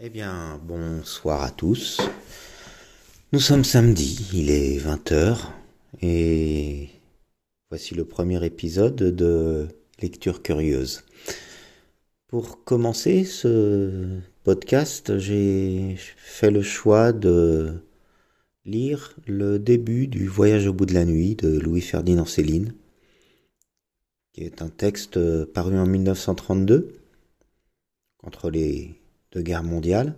Eh bien, bonsoir à tous. Nous sommes samedi, il est 20h et voici le premier épisode de Lecture curieuse. Pour commencer ce podcast, j'ai fait le choix de lire le début du Voyage au bout de la nuit de Louis-Ferdinand Céline, qui est un texte paru en 1932 entre les de guerre mondiale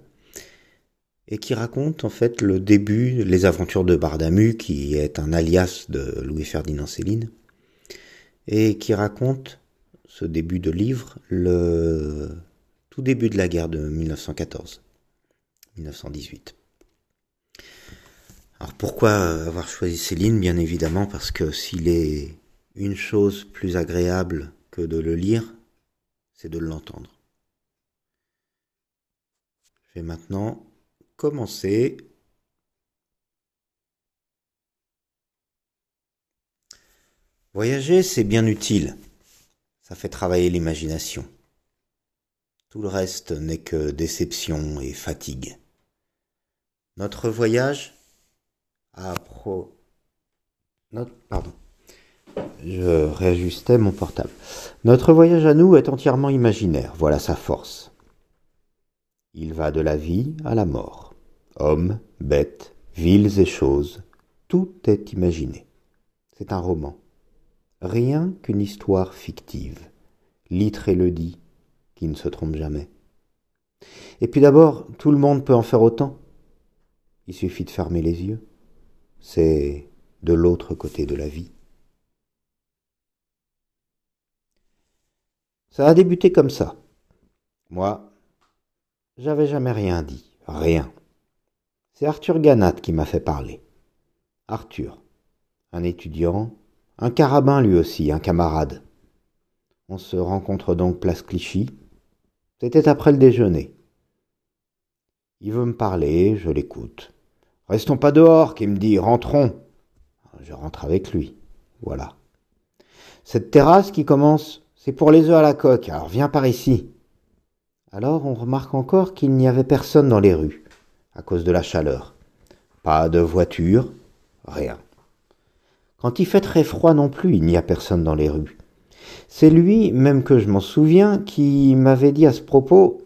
et qui raconte en fait le début, les aventures de Bardamu, qui est un alias de Louis-Ferdinand Céline, et qui raconte ce début de livre, le tout début de la guerre de 1914-1918. Alors pourquoi avoir choisi Céline? Bien évidemment parce que s'il est une chose plus agréable que de le lire, c'est de l'entendre. Je vais maintenant commencer. Voyager, c'est bien utile. Ça fait travailler l'imagination. Tout le reste n'est que déception et fatigue. Notre voyage a pro... Pardon. Je réajustais mon portable. Notre voyage à nous est entièrement imaginaire. Voilà sa force. Il va de la vie à la mort. Hommes, bêtes, villes et choses, tout est imaginé. C'est un roman. Rien qu'une histoire fictive. Litre le dit, qui ne se trompe jamais. Et puis d'abord, tout le monde peut en faire autant. Il suffit de fermer les yeux. C'est de l'autre côté de la vie. Ça a débuté comme ça. Moi, j'avais jamais rien dit, rien. C'est Arthur Ganat qui m'a fait parler. Arthur, un étudiant, un carabin lui aussi, un camarade. On se rencontre donc place Clichy. C'était après le déjeuner. Il veut me parler, je l'écoute. Restons pas dehors, qui me dit rentrons. Je rentre avec lui. Voilà. Cette terrasse qui commence, c'est pour les œufs à la coque, alors viens par ici. Alors on remarque encore qu'il n'y avait personne dans les rues, à cause de la chaleur. Pas de voiture, rien. Quand il fait très froid non plus, il n'y a personne dans les rues. C'est lui, même que je m'en souviens, qui m'avait dit à ce propos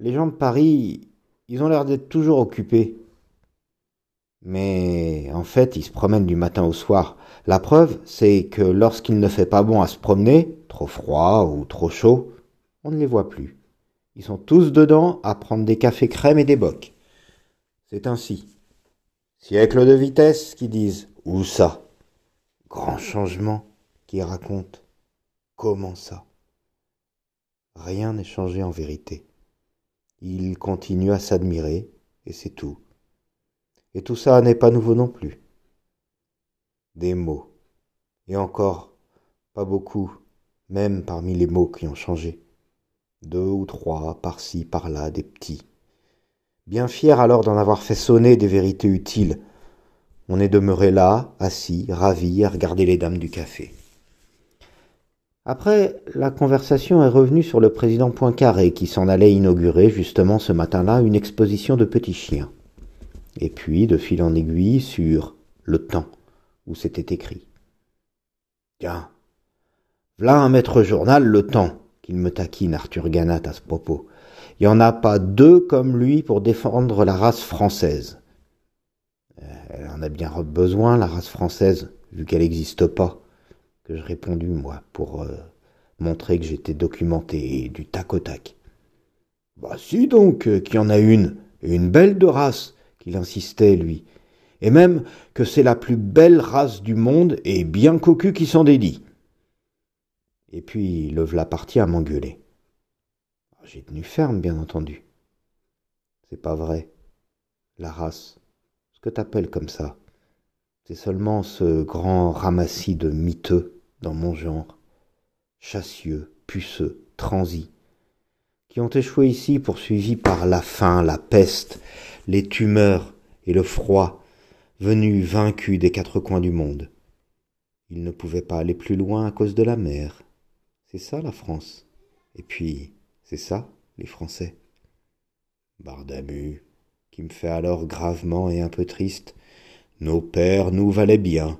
Les gens de Paris, ils ont l'air d'être toujours occupés. Mais en fait, ils se promènent du matin au soir. La preuve, c'est que lorsqu'il ne fait pas bon à se promener, trop froid ou trop chaud, on ne les voit plus. Ils sont tous dedans à prendre des cafés crème et des bocs. C'est ainsi. Siècle de vitesse qui disent Où ça? Grand changement qui raconte Comment ça? Rien n'est changé en vérité. Il continue à s'admirer, et c'est tout. Et tout ça n'est pas nouveau non plus. Des mots. Et encore, pas beaucoup, même parmi les mots qui ont changé deux ou trois, par-ci, par-là, des petits. Bien fier alors d'en avoir fait sonner des vérités utiles, on est demeuré là, assis, ravi, à regarder les dames du café. Après, la conversation est revenue sur le président Poincaré qui s'en allait inaugurer justement ce matin-là une exposition de petits chiens. Et puis, de fil en aiguille, sur le temps, où c'était écrit. Tiens, v'là un maître journal, le temps qu'il me taquine Arthur Ganat à ce propos. Il n'y en a pas deux comme lui pour défendre la race française. Euh, elle en a bien besoin, la race française, vu qu'elle n'existe pas. Que je répondu, moi, pour euh, montrer que j'étais documenté du tac au tac. Bah si donc, euh, qu'il y en a une, une belle de race, qu'il insistait, lui. Et même que c'est la plus belle race du monde et bien cocu qui s'en dédie. Et puis le v'là parti à m'engueuler. J'ai tenu ferme, bien entendu. C'est pas vrai. La race, ce que t'appelles comme ça, c'est seulement ce grand ramassis de miteux dans mon genre, chassieux, puceux, transis, qui ont échoué ici poursuivis par la faim, la peste, les tumeurs et le froid, venus vaincus des quatre coins du monde. Ils ne pouvaient pas aller plus loin à cause de la mer, c'est ça la France. Et puis, c'est ça les Français. Bardamu, qui me fait alors gravement et un peu triste. Nos pères nous valaient bien.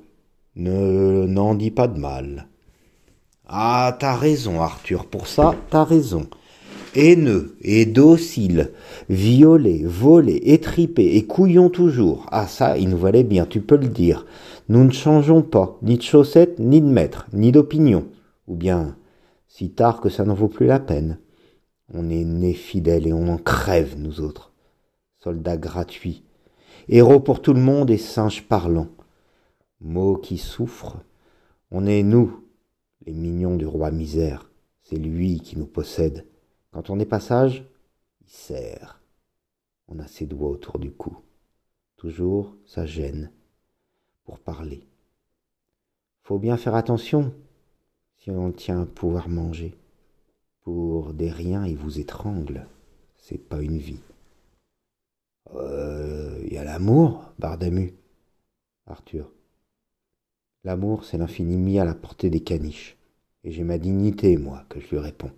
Ne n'en dis pas de mal. Ah, t'as raison, Arthur, pour ça, t'as raison. Haineux et docile, violé, volé, étripé et couillon toujours. Ah, ça, il nous valait bien, tu peux le dire. Nous ne changeons pas, ni de chaussettes, ni de maître, ni d'opinion. Ou bien, si tard que ça n'en vaut plus la peine. On est nés fidèles et on en crève, nous autres. Soldats gratuits, héros pour tout le monde et singes parlants. Mots qui souffrent, on est nous, les mignons du roi misère. C'est lui qui nous possède. Quand on est passage, il serre. On a ses doigts autour du cou. Toujours ça gêne pour parler. Faut bien faire attention si on tient à pouvoir manger. Pour des riens, il vous étrangle. C'est pas une vie. Euh, y a l'amour, Bardamu. Arthur. L'amour, c'est l'infini mis à la portée des caniches. Et j'ai ma dignité, moi, que je lui réponds.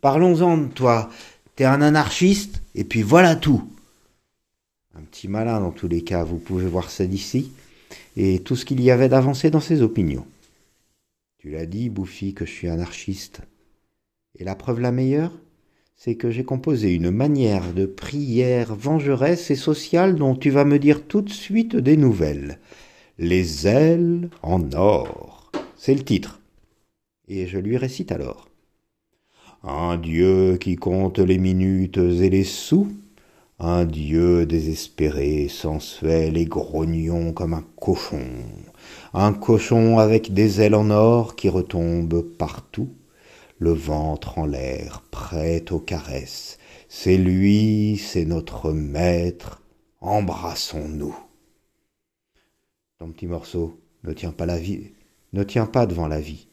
Parlons-en toi. T'es un anarchiste, et puis voilà tout. Un petit malin dans tous les cas, vous pouvez voir ça d'ici, et tout ce qu'il y avait d'avancé dans ses opinions. Tu l'as dit, Bouffi, que je suis anarchiste. Et la preuve la meilleure, c'est que j'ai composé une manière de prière vengeresse et sociale dont tu vas me dire tout de suite des nouvelles. Les ailes en or. C'est le titre. Et je lui récite alors. Un Dieu qui compte les minutes et les sous, un Dieu désespéré, sensuel et grognon comme un cochon, un cochon avec des ailes en or qui retombent partout, le ventre en l'air, prêt aux caresses. C'est lui, c'est notre maître, embrassons-nous. Ton petit morceau ne tient pas ne tient pas devant la vie.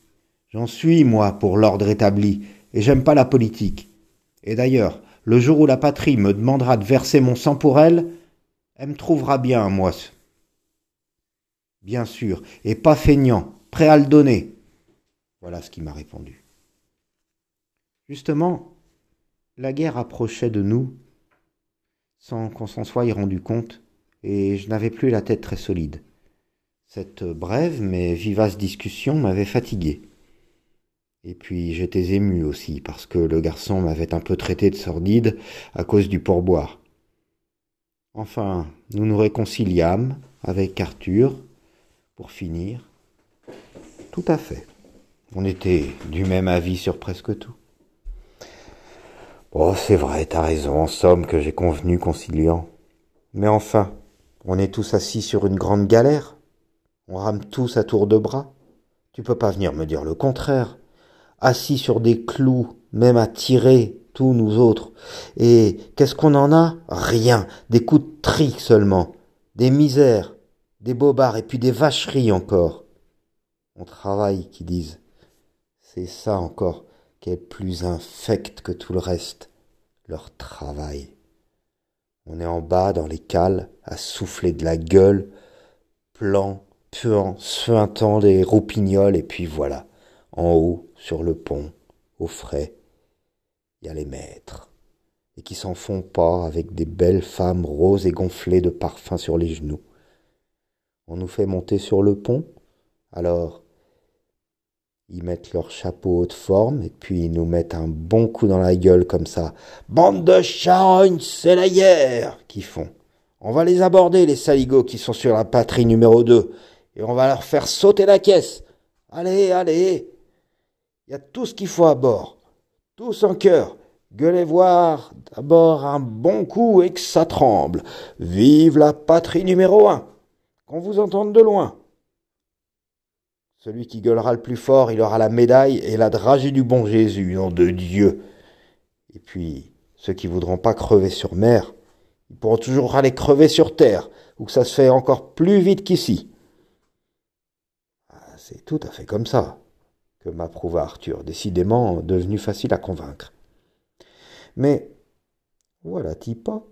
J'en suis, moi, pour l'ordre établi, et j'aime pas la politique. Et d'ailleurs, le jour où la patrie me demandera de verser mon sang pour elle, elle me trouvera bien, moi. Bien sûr, et pas feignant, prêt à le donner. Voilà ce qu'il m'a répondu. Justement, la guerre approchait de nous sans qu'on s'en soit rendu compte, et je n'avais plus la tête très solide. Cette brève mais vivace discussion m'avait fatigué. Et puis j'étais ému aussi parce que le garçon m'avait un peu traité de sordide à cause du pourboire. Enfin, nous nous réconciliâmes avec Arthur pour finir. Tout à fait. On était du même avis sur presque tout. Oh, c'est vrai, t'as raison, en somme, que j'ai convenu conciliant. Mais enfin, on est tous assis sur une grande galère. On rame tous à tour de bras. Tu peux pas venir me dire le contraire. Assis sur des clous, même à tirer, tous nous autres. Et qu'est-ce qu'on en a? Rien. Des coups de trique seulement. Des misères. Des bobards et puis des vacheries encore. On travaille, qui disent. C'est ça encore qui est plus infect que tout le reste, leur travail. On est en bas dans les cales, à souffler de la gueule, plan, puant, suintant des roupignoles, et puis voilà, en haut, sur le pont, au frais, il y a les maîtres, et qui s'en font pas avec des belles femmes roses et gonflées de parfums sur les genoux. On nous fait monter sur le pont, alors ils mettent leur chapeau haute forme et puis ils nous mettent un bon coup dans la gueule comme ça. Bande de charognes, c'est la guerre qu'ils font. On va les aborder, les saligots qui sont sur la patrie numéro 2, et on va leur faire sauter la caisse. Allez, allez. Il y a tout ce qu'il faut à bord. Tous en cœur. Gueulez voir d'abord un bon coup et que ça tremble. Vive la patrie numéro 1. Qu'on vous entende de loin. Celui qui gueulera le plus fort, il aura la médaille et la dragée du bon Jésus, nom de Dieu. Et puis, ceux qui voudront pas crever sur mer, ils pourront toujours aller crever sur terre, où ça se fait encore plus vite qu'ici. Ah, c'est tout à fait comme ça m'approuva Arthur, décidément devenu facile à convaincre. Mais voilà-t-il pas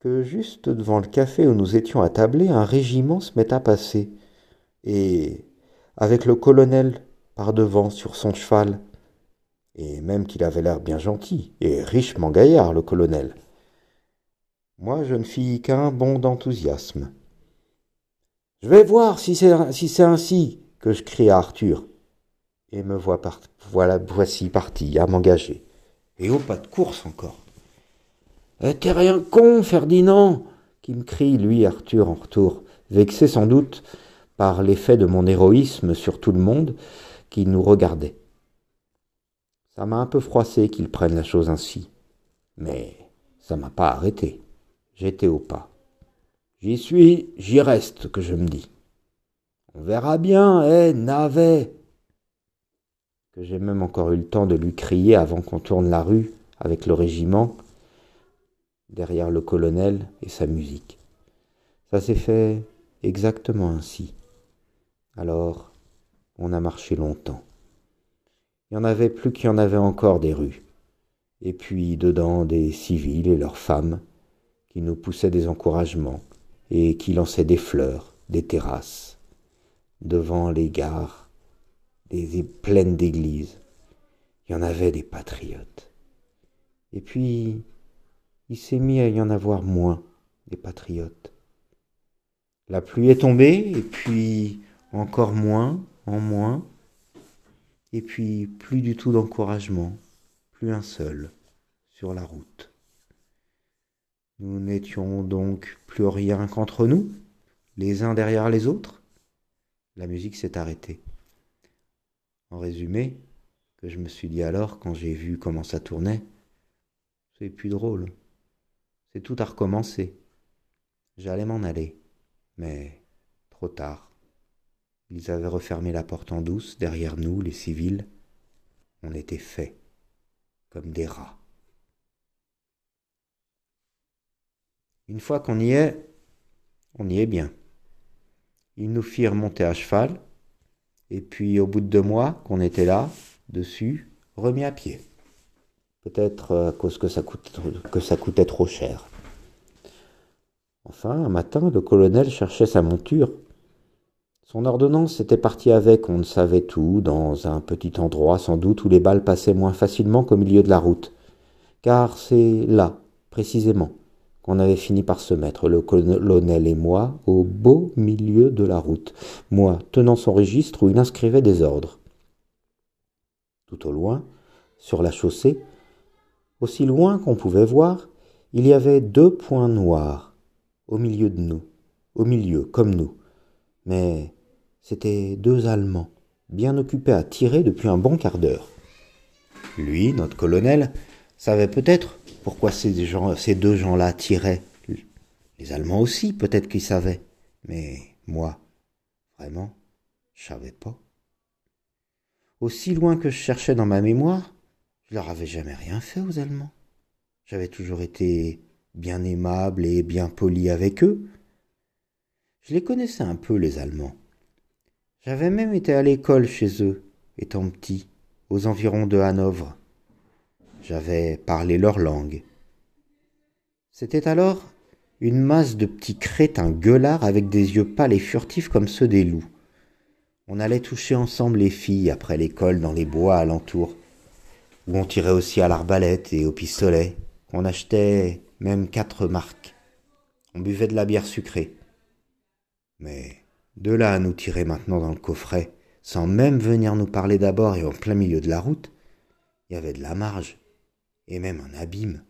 que juste devant le café où nous étions attablés, un régiment se met à passer, et avec le colonel par devant sur son cheval, et même qu'il avait l'air bien gentil, et richement gaillard, le colonel. Moi, je ne fis qu'un bond d'enthousiasme. Je vais voir si c'est ainsi que je crie à Arthur. Et me voilà, voici parti à m'engager. Et au pas de course encore. Eh, t'es rien con, Ferdinand qui me crie, lui, Arthur, en retour, vexé sans doute par l'effet de mon héroïsme sur tout le monde qui nous regardait. Ça m'a un peu froissé qu'il prenne la chose ainsi. Mais ça m'a pas arrêté. J'étais au pas. J'y suis, j'y reste, que je me dis. On verra bien, eh, navet Que j'ai même encore eu le temps de lui crier avant qu'on tourne la rue avec le régiment, derrière le colonel et sa musique. Ça s'est fait exactement ainsi. Alors, on a marché longtemps. Il y en avait plus qu'il y en avait encore des rues. Et puis dedans des civils et leurs femmes qui nous poussaient des encouragements et qui lançaient des fleurs, des terrasses, devant les gares, des pleines d'églises. Il y en avait des patriotes. Et puis, il s'est mis à y en avoir moins, des patriotes. La pluie est tombée, et puis encore moins, en moins, et puis plus du tout d'encouragement, plus un seul sur la route. Nous n'étions donc plus rien qu'entre nous, les uns derrière les autres. La musique s'est arrêtée. En résumé, que je me suis dit alors quand j'ai vu comment ça tournait, c'est plus drôle. C'est tout à recommencer. J'allais m'en aller, mais trop tard. Ils avaient refermé la porte en douce derrière nous, les civils. On était faits, comme des rats. Une fois qu'on y est, on y est bien. Ils nous firent monter à cheval, et puis au bout de deux mois qu'on était là, dessus, remis à pied. Peut-être à cause que ça, coûtait trop cher. Enfin, un matin, le colonel cherchait sa monture son ordonnance était partie avec on ne savait où, dans un petit endroit sans doute où les balles passaient moins facilement qu'au milieu de la route. Car c'est là, précisément, qu'on avait fini par se mettre, le colonel et moi, au beau milieu de la route, moi tenant son registre où il inscrivait des ordres. Tout au loin, sur la chaussée, aussi loin qu'on pouvait voir, il y avait deux points noirs, au milieu de nous, au milieu, comme nous. Mais c'étaient deux Allemands, bien occupés à tirer depuis un bon quart d'heure. Lui, notre colonel, savait peut-être pourquoi ces, deux gens-là tiraient. Les Allemands aussi, peut-être qu'ils savaient. Mais moi, vraiment, je savais pas. Aussi loin que je cherchais dans ma mémoire, je leur avais jamais rien fait aux Allemands. J'avais toujours été bien aimable et bien poli avec eux. Je les connaissais un peu, les Allemands. J'avais même été à l'école chez eux, étant petit, aux environs de Hanovre. J'avais parlé leur langue. C'était alors une masse de petits crétins gueulards avec des yeux pâles et furtifs comme ceux des loups. On allait toucher ensemble les filles après l'école dans les bois alentours, où on tirait aussi à l'arbalète et au pistolet, On achetait même quatre marques. On buvait de la bière sucrée. Mais de là à nous tirer maintenant dans le coffret, sans même venir nous parler d'abord et en plein milieu de la route, il y avait de la marge, et même un abîme.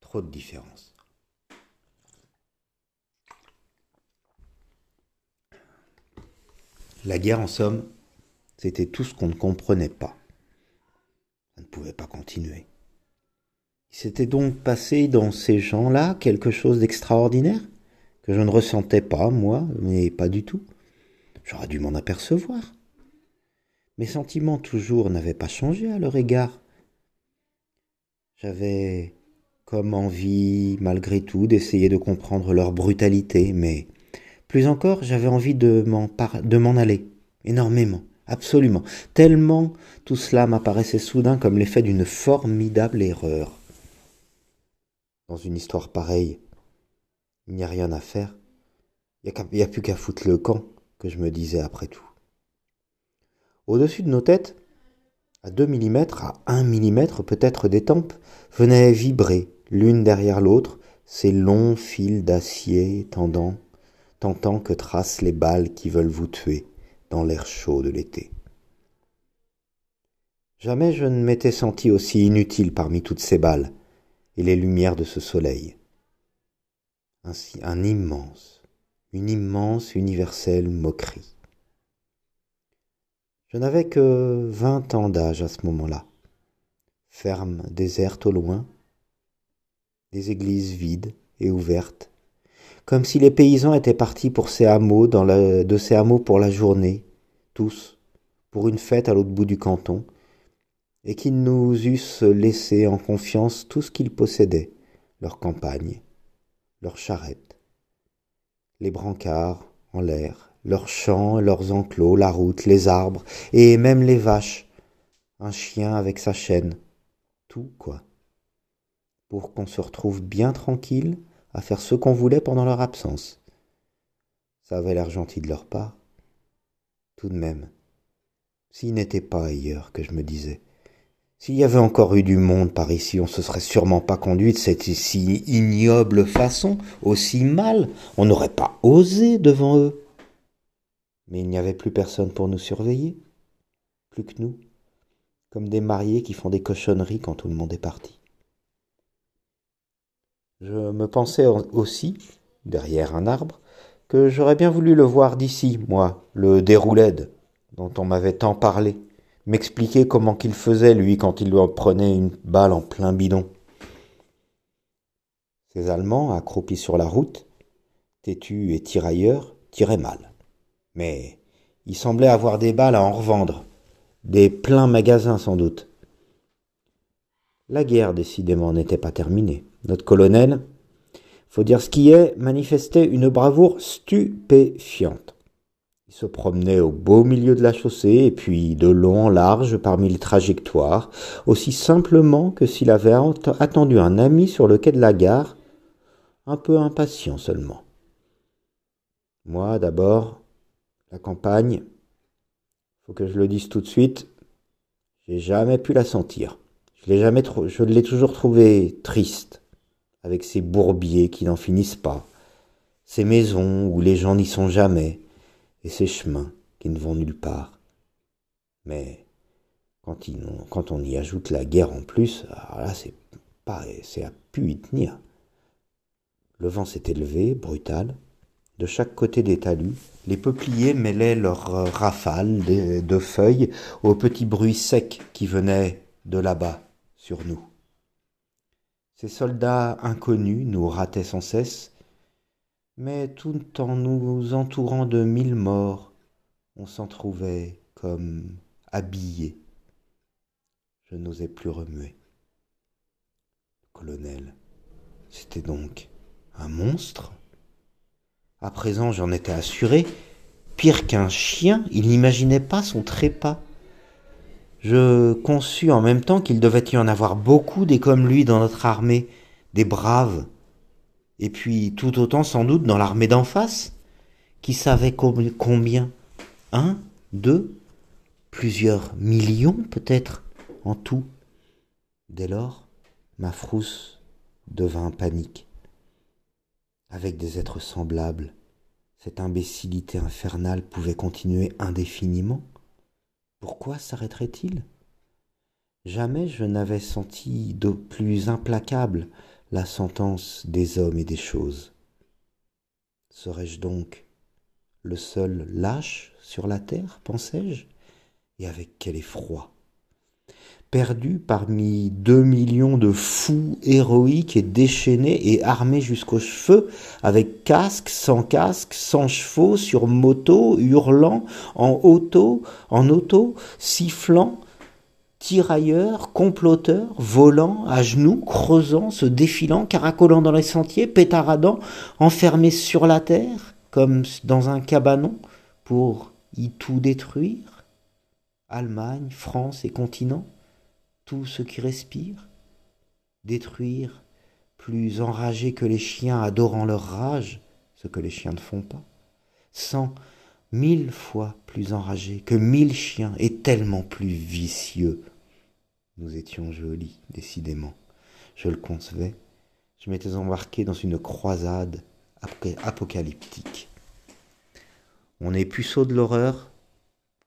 Trop de différence. La guerre, en somme, c'était tout ce qu'on ne comprenait pas. Ça ne pouvait pas continuer. Il s'était donc passé dans ces gens-là quelque chose d'extraordinaire que je ne ressentais pas, moi, mais pas du tout. J'aurais dû m'en apercevoir. Mes sentiments toujours n'avaient pas changé à leur égard. J'avais comme envie, malgré tout, d'essayer de comprendre leur brutalité, mais plus encore, j'avais envie de m'en, aller, énormément, absolument, tellement tout cela m'apparaissait soudain comme l'effet d'une formidable erreur. Dans une histoire pareille, il n'y a rien à faire. Il n'y a, plus qu'à foutre le camp, que je me disais après tout. Au-dessus de nos têtes, à deux millimètres, à un millimètre peut-être des tempes, venaient vibrer, l'une derrière l'autre, ces longs fils d'acier tendant, tentant que tracent les balles qui veulent vous tuer dans l'air chaud de l'été. Jamais je ne m'étais senti aussi inutile parmi toutes ces balles et les lumières de ce soleil. Ainsi, un immense, une immense universelle moquerie. Je n'avais que vingt ans d'âge à ce moment-là. Ferme déserte au loin, des églises vides et ouvertes, comme si les paysans étaient partis pour ces hameaux de ces hameaux pour la journée, tous, pour une fête à l'autre bout du canton, et qu'ils nous eussent laissé en confiance tout ce qu'ils possédaient, leurs campagnes, leurs charrettes, les brancards en l'air, leurs champs, leurs enclos, la route, les arbres, et même les vaches, un chien avec sa chaîne, tout quoi pour qu'on se retrouve bien tranquille à faire ce qu'on voulait pendant leur absence. Ça avait l'air gentil de leur part. Tout de même, s'ils n'étaient pas ailleurs, que je me disais, s'il y avait encore eu du monde par ici, on se serait sûrement pas conduit de cette si ignoble façon, aussi mal, on n'aurait pas osé devant eux. Mais il n'y avait plus personne pour nous surveiller, plus que nous, comme des mariés qui font des cochonneries quand tout le monde est parti. Je me pensais aussi, derrière un arbre, que j'aurais bien voulu le voir d'ici, moi, le déroulède, dont on m'avait tant parlé, m'expliquer comment qu'il faisait, lui, quand il lui prenait une balle en plein bidon. Ces Allemands, accroupis sur la route, têtus et tirailleurs, tiraient mal. Mais ils semblaient avoir des balles à en revendre, des pleins magasins sans doute. La guerre, décidément, n'était pas terminée. Notre colonel, faut dire ce qui est, manifestait une bravoure stupéfiante. Il se promenait au beau milieu de la chaussée et puis de long en large parmi les trajectoires, aussi simplement que s'il avait attendu un ami sur le quai de la gare, un peu impatient seulement. Moi, d'abord, la campagne, faut que je le dise tout de suite, j'ai jamais pu la sentir. Je l'ai jamais, je l'ai toujours trouvée triste, avec ses bourbiers qui n'en finissent pas, ces maisons où les gens n'y sont jamais, et ces chemins qui ne vont nulle part. Mais quand, quand on y ajoute la guerre en plus, alors là c'est pas, c'est à pu y tenir. Le vent s'est élevé, brutal. De chaque côté des talus, les peupliers mêlaient leurs rafales de feuilles aux petits bruits secs qui venaient de là-bas sur nous. Ces soldats inconnus nous rataient sans cesse, mais tout en nous entourant de mille morts, on s'en trouvait comme habillé. Je n'osais plus remuer. colonel, c'était donc un monstre À présent, j'en étais assuré. Pire qu'un chien, il n'imaginait pas son trépas je conçus en même temps qu'il devait y en avoir beaucoup des comme lui dans notre armée, des braves, et puis tout autant sans doute dans l'armée d'en face, qui savait combien Un Deux Plusieurs millions peut-être en tout. Dès lors, ma frousse devint panique. Avec des êtres semblables, cette imbécilité infernale pouvait continuer indéfiniment? Pourquoi s'arrêterait-il? Jamais je n'avais senti de plus implacable la sentence des hommes et des choses. Serais-je donc le seul lâche sur la terre, pensais-je? Et avec quel effroi? Perdu parmi deux millions de fous héroïques et déchaînés et armés jusqu'aux cheveux, avec casque, sans casque, sans chevaux, sur moto, hurlant, en auto, en auto, sifflant, tirailleurs, comploteurs, volant, à genoux, creusant, se défilant, caracolant dans les sentiers, pétaradant, enfermés sur la terre, comme dans un cabanon, pour y tout détruire. Allemagne, France et continent tout ce qui respire, détruire, plus enragés que les chiens adorant leur rage, ce que les chiens ne font pas, cent, mille fois plus enragés que mille chiens et tellement plus vicieux. Nous étions jolis, décidément. Je le concevais, je m'étais embarqué dans une croisade apocalyptique. On est puceau de l'horreur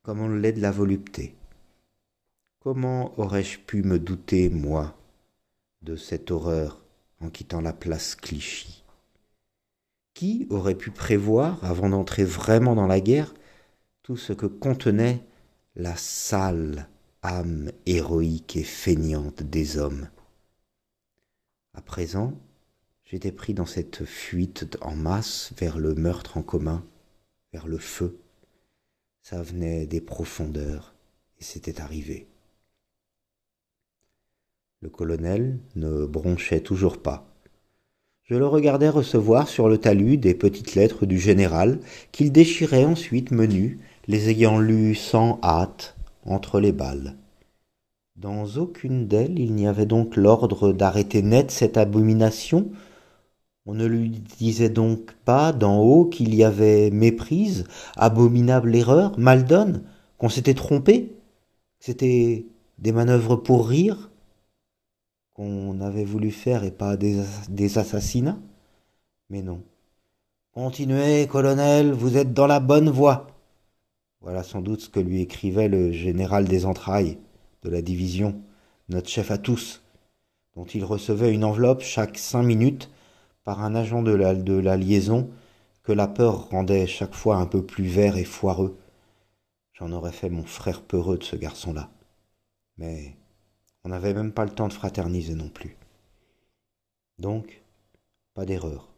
comme on l'est de la volupté. Comment aurais-je pu me douter, moi, de cette horreur en quittant la place Clichy? Qui aurait pu prévoir, avant d'entrer vraiment dans la guerre, tout ce que contenait la sale âme héroïque et feignante des hommes? À présent, j'étais pris dans cette fuite en masse vers le meurtre en commun, vers le feu. Ça venait des profondeurs, et c'était arrivé. Le colonel ne bronchait toujours pas. Je le regardais recevoir sur le talus des petites lettres du général qu'il déchirait ensuite menu, les ayant lues sans hâte entre les balles. Dans aucune d'elles il n'y avait donc l'ordre d'arrêter net cette abomination. On ne lui disait donc pas d'en haut qu'il y avait méprise, abominable erreur, mal donne, qu'on s'était trompé, c'était des manœuvres pour rire, qu'on avait voulu faire et pas des, assassinats Mais non. Continuez, colonel, vous êtes dans la bonne voie. Voilà sans doute ce que lui écrivait le général des entrailles de la division, notre chef à tous, dont il recevait une enveloppe chaque cinq minutes par un agent de la, de la liaison que la peur rendait chaque fois un peu plus vert et foireux. J'en aurais fait mon frère peureux de ce garçon-là. Mais on n'avait même pas le temps de fraterniser non plus. Donc, pas d'erreur.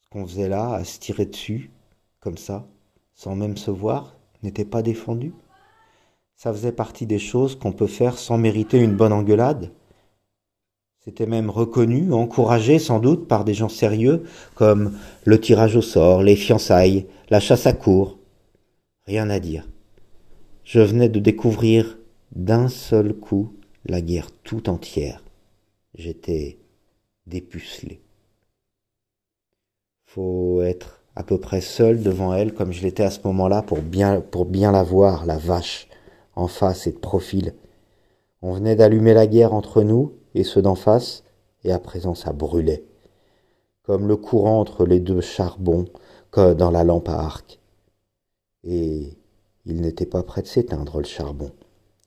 Ce qu'on faisait là, à se tirer dessus, comme ça, sans même se voir, n'était pas défendu. Ça faisait partie des choses qu'on peut faire sans mériter une bonne engueulade. C'était même reconnu, encouragé sans doute par des gens sérieux, comme le tirage au sort, les fiançailles, la chasse à cour. Rien à dire. Je venais de découvrir d'un seul coup la guerre tout entière. J'étais dépucelé. Faut être à peu près seul devant elle comme je l'étais à ce moment-là pour bien, pour bien la voir, la vache, en face et de profil. On venait d'allumer la guerre entre nous et ceux d'en face, et à présent ça brûlait. Comme le courant entre les deux charbons, que dans la lampe à arc. Et il n'était pas prêt de s'éteindre, le charbon.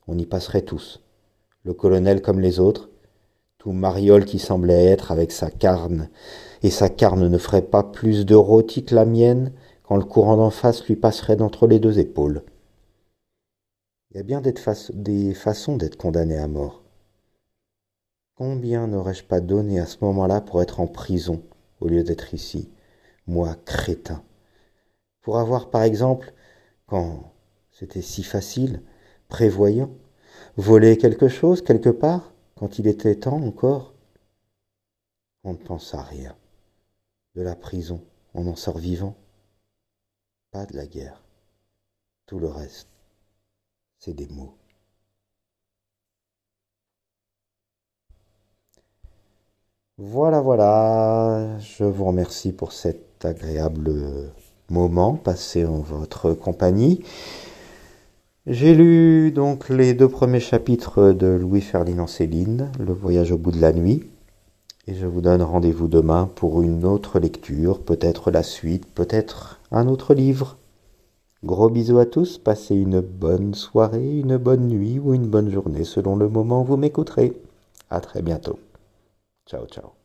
On y passerait tous le colonel comme les autres, tout mariole qui semblait être avec sa carne, et sa carne ne ferait pas plus de rôti que la mienne quand le courant d'en face lui passerait d'entre les deux épaules. Il y a bien des façons d'être condamné à mort. Combien n'aurais-je pas donné à ce moment-là pour être en prison au lieu d'être ici, moi crétin? Pour avoir, par exemple, quand c'était si facile, prévoyant, voler quelque chose quelque part quand il était temps encore? On ne pense à rien. De la prison, on en sort vivant. Pas de la guerre. Tout le reste, c'est des mots. Voilà, voilà, je vous remercie pour cet agréable moment passé en votre compagnie. J'ai lu donc les deux premiers chapitres de Louis-Ferdinand Céline, Le voyage au bout de la nuit, et je vous donne rendez-vous demain pour une autre lecture, peut-être la suite, peut-être un autre livre. Gros bisous à tous, passez une bonne soirée, une bonne nuit ou une bonne journée selon le moment où vous m'écouterez. À très bientôt. Ciao ciao.